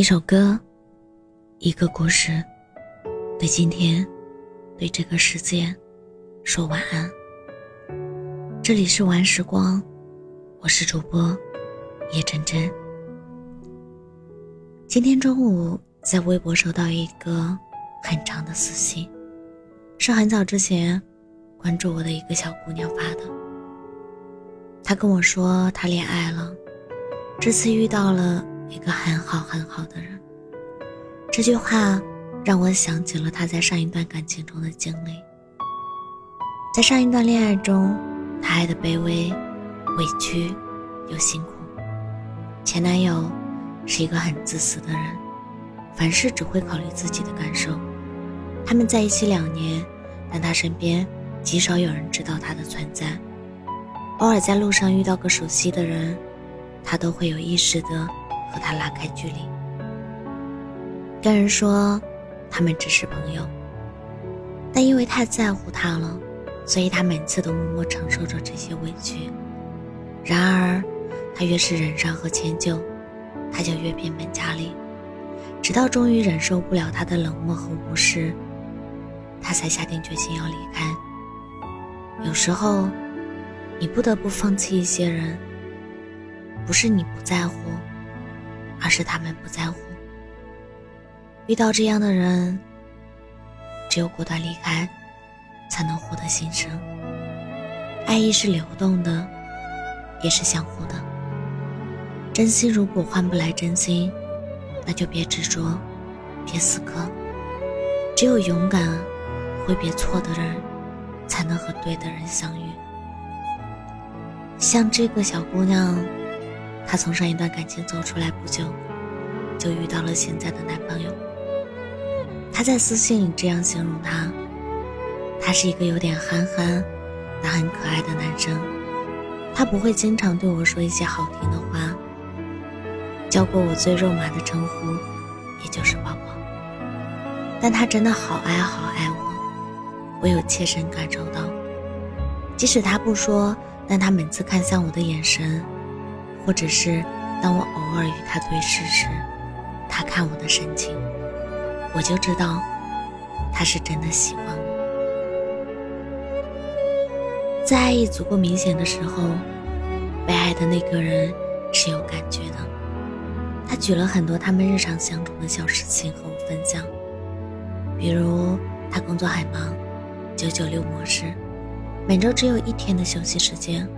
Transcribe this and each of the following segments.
一首歌，一个故事，对今天，对这个世界，说晚安。这里是晚时光，我是主播叶真真。今天中午在微博收到一个很长的私信，是很早之前关注我的一个小姑娘发的。她跟我说她恋爱了，这次遇到了。一个很好很好的人，这句话让我想起了他在上一段感情中的经历。在上一段恋爱中，他爱的卑微、委屈又辛苦。前男友是一个很自私的人，凡事只会考虑自己的感受。他们在一起两年，但他身边极少有人知道他的存在。偶尔在路上遇到个熟悉的人，他都会有意识的。和他拉开距离，跟人说他们只是朋友，但因为太在乎他了，所以他每次都默默承受着这些委屈。然而，他越是忍让和迁就，他就越变本加厉，直到终于忍受不了他的冷漠和无视，他才下定决心要离开。有时候，你不得不放弃一些人，不是你不在乎。而是他们不在乎。遇到这样的人，只有果断离开，才能获得新生。爱意是流动的，也是相互的。真心如果换不来真心，那就别执着，别死磕。只有勇敢挥别错的人，才能和对的人相遇。像这个小姑娘。她从上一段感情走出来不久，就遇到了现在的男朋友。她在私信里这样形容他：他是一个有点憨憨，但很可爱的男生。他不会经常对我说一些好听的话，教过我最肉麻的称呼，也就是宝宝。但他真的好爱好爱我，我有切身感受到。即使他不说，但他每次看向我的眼神。或者是当我偶尔与他对视时，他看我的神情，我就知道他是真的喜欢我。在爱意足够明显的时候，被爱的那个人是有感觉的。他举了很多他们日常相处的小事情和我分享，比如他工作很忙，九九六模式，每周只有一天的休息时间。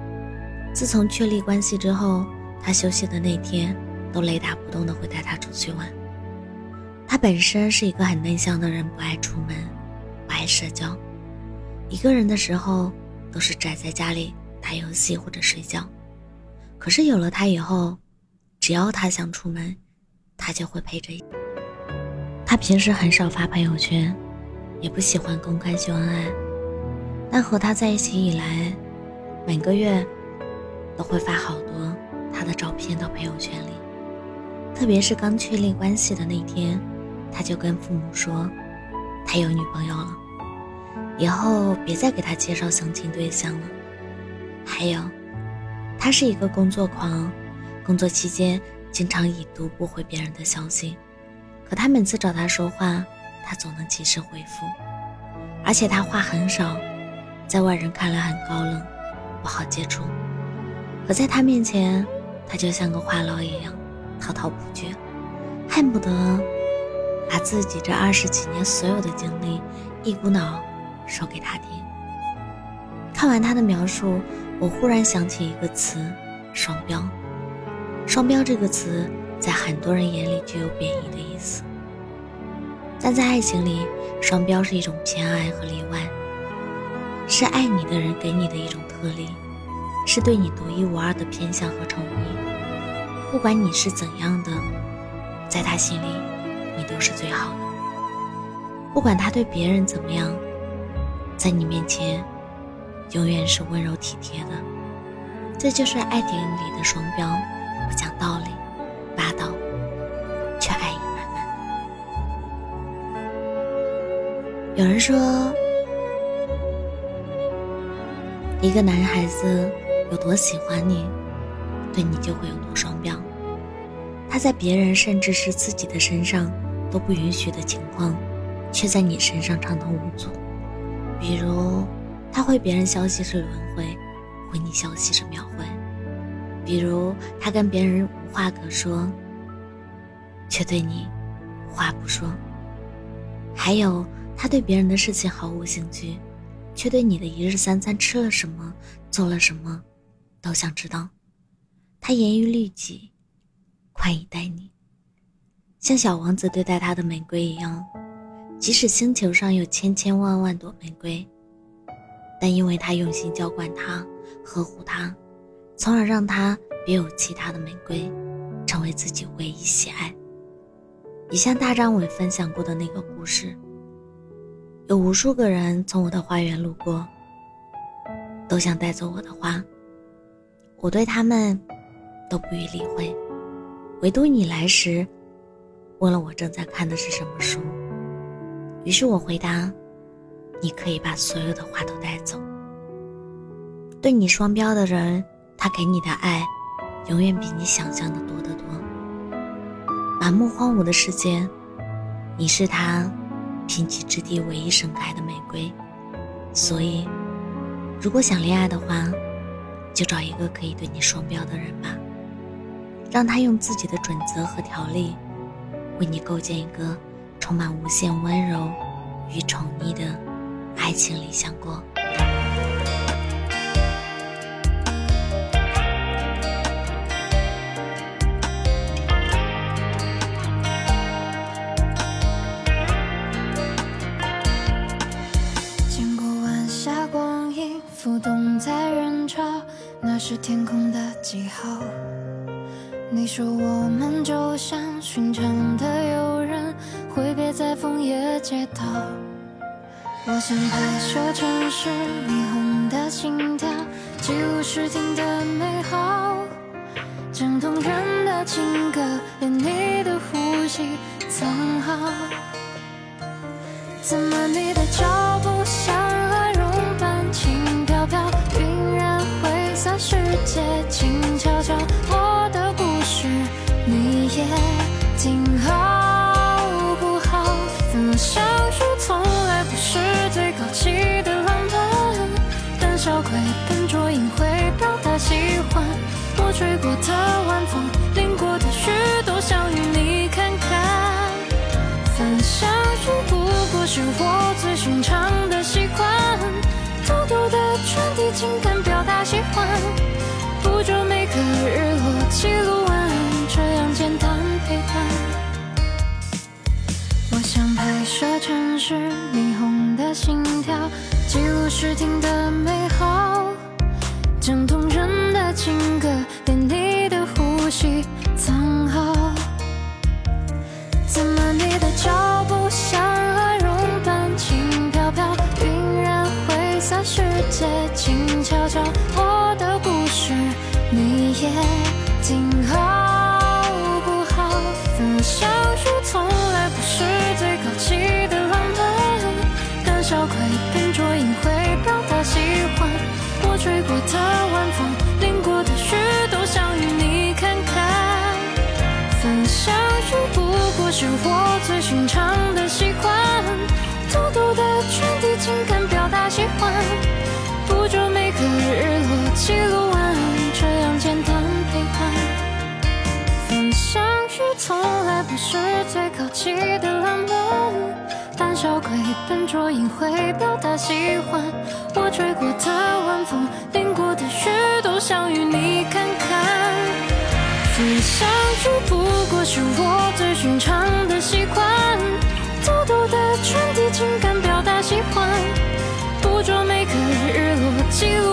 自从确立关系之后，他休息的那天都雷打不动的会带他出去玩。他本身是一个很内向的人，不爱出门，不爱社交，一个人的时候都是宅在家里打游戏或者睡觉。可是有了他以后，只要他想出门，他就会陪着。他平时很少发朋友圈，也不喜欢公开秀恩爱，但和他在一起以来，每个月。都会发好多他的照片到朋友圈里，特别是刚确立关系的那天，他就跟父母说，他有女朋友了，以后别再给他介绍相亲对象了。还有，他是一个工作狂，工作期间经常已读不回别人的消息，可他每次找他说话，他总能及时回复，而且他话很少，在外人看来很高冷，不好接触。可在他面前，他就像个话痨一样，滔滔不绝，恨不得把自己这二十几年所有的经历一股脑说给他听。看完他的描述，我忽然想起一个词——双标。双标这个词在很多人眼里具有贬义的意思，但在爱情里，双标是一种偏爱和例外，是爱你的人给你的一种特例。是对你独一无二的偏向和宠溺，不管你是怎样的，在他心里，你都是最好的。不管他对别人怎么样，在你面前，永远是温柔体贴的。这就是爱电影里的双标，不讲道理，霸道，却爱意满满。有人说，一个男孩子。有多喜欢你，对你就会有多双标。他在别人甚至是自己的身上都不允许的情况，却在你身上畅通无阻。比如，他回别人消息是轮回，回你消息是秒回；比如，他跟别人无话可说，却对你无话不说；还有，他对别人的事情毫无兴趣，却对你的一日三餐吃了什么、做了什么，都想知道。他严于律己。宽以待你，像小王子对待他的玫瑰一样，即使星球上有千千万万朵玫瑰，但因为他用心浇灌它、呵护它，从而让它别有其他的玫瑰，成为自己唯一喜爱。你像大张伟分享过的那个故事，有无数个人从我的花园路过，都想带走我的花，我对他们都不予理会。唯独你来时，问了我正在看的是什么书。于是我回答：“你可以把所有的花都带走。”对你双标的人，他给你的爱，永远比你想象的多得多。满目荒芜的世界，你是他贫瘠之地唯一盛开的玫瑰。所以，如果想恋爱的话，就找一个可以对你双标的人吧。让他用自己的准则和条例，为你构建一个充满无限温柔与宠溺的爱情理想国。好。你说我们就像寻常的游人，挥别在枫叶街道。我想拍摄城市霓虹的心跳，记录时听的美好，将动人的情歌，连你的呼吸藏好。怎么你的脚怎么说？拍摄城市霓虹的心跳，记录时听的美好，将动人的情歌，连你的呼吸藏好。怎么你的脚步像鹅绒般轻飘飘，晕染灰色世界，静悄悄。我的故事你也听好。相遇从来不是是我最寻常的习惯，偷偷的传递情感，表达喜欢，捕捉每个日落，记录晚安，这样简单陪伴。分相遇从来。不是最高级的浪漫，胆小鬼笨拙隐晦表达喜欢。我吹过的晚风，淋过的雨，都想与你看看。你想去不过是我最寻常的习惯偷偷地传递情感表达喜欢捕捉每个日落记录